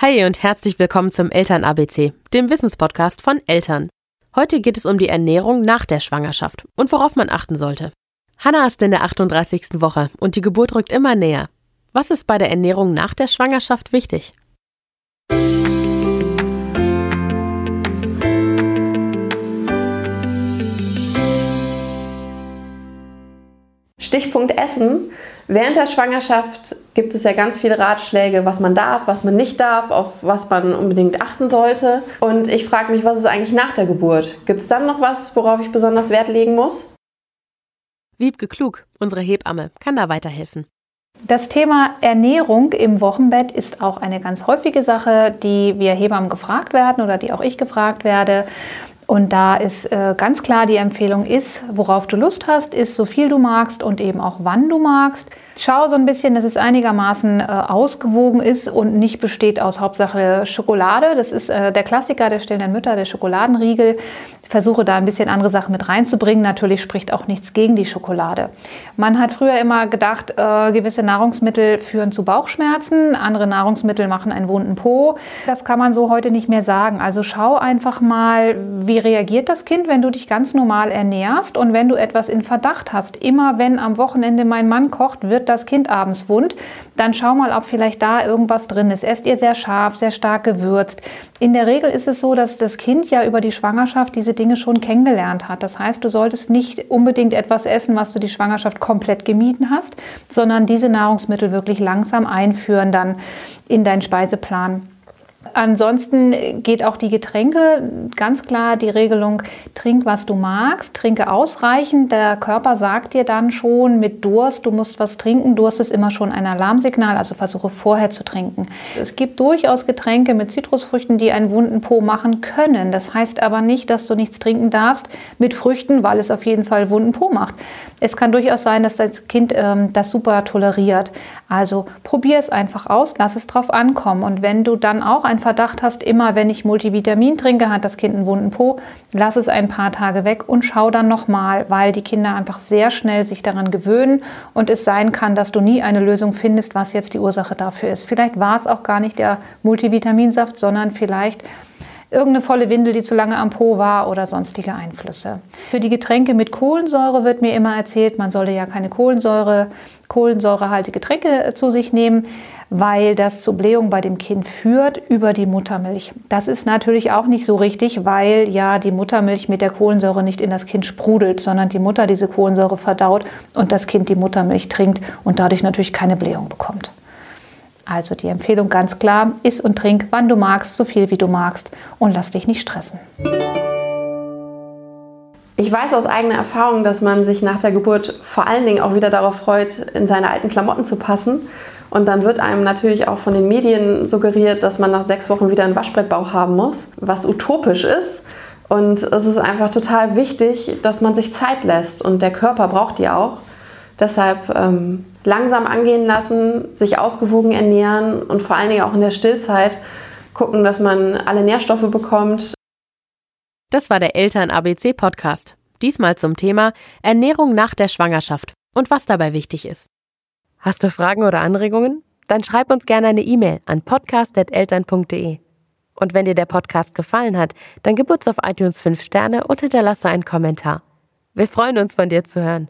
Hi und herzlich willkommen zum Eltern ABC, dem Wissenspodcast von Eltern. Heute geht es um die Ernährung nach der Schwangerschaft und worauf man achten sollte. Hannah ist in der 38. Woche und die Geburt rückt immer näher. Was ist bei der Ernährung nach der Schwangerschaft wichtig? Stichpunkt Essen. Während der Schwangerschaft gibt es ja ganz viele Ratschläge, was man darf, was man nicht darf, auf was man unbedingt achten sollte. Und ich frage mich, was ist eigentlich nach der Geburt? Gibt es dann noch was, worauf ich besonders Wert legen muss? Wiebke Klug, unsere Hebamme, kann da weiterhelfen. Das Thema Ernährung im Wochenbett ist auch eine ganz häufige Sache, die wir Hebammen gefragt werden oder die auch ich gefragt werde. Und da ist äh, ganz klar die Empfehlung ist, worauf du Lust hast, ist so viel du magst und eben auch wann du magst. Schau so ein bisschen, dass es einigermaßen äh, ausgewogen ist und nicht besteht aus Hauptsache Schokolade. Das ist äh, der Klassiker der stillenden Mütter, der Schokoladenriegel versuche da ein bisschen andere Sachen mit reinzubringen. Natürlich spricht auch nichts gegen die Schokolade. Man hat früher immer gedacht, äh, gewisse Nahrungsmittel führen zu Bauchschmerzen, andere Nahrungsmittel machen einen wunden Po. Das kann man so heute nicht mehr sagen. Also schau einfach mal, wie reagiert das Kind, wenn du dich ganz normal ernährst und wenn du etwas in Verdacht hast. Immer wenn am Wochenende mein Mann kocht, wird das Kind abends wund. Dann schau mal, ob vielleicht da irgendwas drin ist. Esst ihr sehr scharf, sehr stark gewürzt. In der Regel ist es so, dass das Kind ja über die Schwangerschaft diese Dinge schon kennengelernt hat. Das heißt, du solltest nicht unbedingt etwas essen, was du die Schwangerschaft komplett gemieden hast, sondern diese Nahrungsmittel wirklich langsam einführen dann in deinen Speiseplan. Ansonsten geht auch die Getränke ganz klar die Regelung, trink was du magst, trinke ausreichend. Der Körper sagt dir dann schon mit Durst, du musst was trinken. Durst ist immer schon ein Alarmsignal, also versuche vorher zu trinken. Es gibt durchaus Getränke mit Zitrusfrüchten, die einen wunden Po machen können. Das heißt aber nicht, dass du nichts trinken darfst mit Früchten, weil es auf jeden Fall wunden Po macht. Es kann durchaus sein, dass das Kind ähm, das super toleriert. Also probier es einfach aus, lass es drauf ankommen. Und wenn du dann auch einen Verdacht hast, immer wenn ich Multivitamin trinke, hat das Kind einen wunden Po, lass es ein paar Tage weg und schau dann nochmal, weil die Kinder einfach sehr schnell sich daran gewöhnen und es sein kann, dass du nie eine Lösung findest, was jetzt die Ursache dafür ist. Vielleicht war es auch gar nicht der Multivitaminsaft, sondern vielleicht irgendeine volle Windel, die zu lange am Po war oder sonstige Einflüsse. Für die Getränke mit Kohlensäure wird mir immer erzählt, man solle ja keine Kohlensäure, kohlensäurehaltige Getränke äh, zu sich nehmen, weil das zur Blähung bei dem Kind führt über die Muttermilch. Das ist natürlich auch nicht so richtig, weil ja die Muttermilch mit der Kohlensäure nicht in das Kind sprudelt, sondern die Mutter diese Kohlensäure verdaut und das Kind die Muttermilch trinkt und dadurch natürlich keine Blähung bekommt. Also die Empfehlung ganz klar, iss und trink, wann du magst, so viel wie du magst und lass dich nicht stressen. Ich weiß aus eigener Erfahrung, dass man sich nach der Geburt vor allen Dingen auch wieder darauf freut, in seine alten Klamotten zu passen. Und dann wird einem natürlich auch von den Medien suggeriert, dass man nach sechs Wochen wieder einen Waschbrettbauch haben muss, was utopisch ist. Und es ist einfach total wichtig, dass man sich Zeit lässt. Und der Körper braucht die auch. Deshalb ähm, langsam angehen lassen, sich ausgewogen ernähren und vor allen Dingen auch in der Stillzeit gucken, dass man alle Nährstoffe bekommt. Das war der Eltern-ABC-Podcast. Diesmal zum Thema Ernährung nach der Schwangerschaft und was dabei wichtig ist. Hast du Fragen oder Anregungen? Dann schreib uns gerne eine E-Mail an podcast.eltern.de. Und wenn dir der Podcast gefallen hat, dann gib uns auf iTunes 5 Sterne und hinterlasse einen Kommentar. Wir freuen uns, von dir zu hören.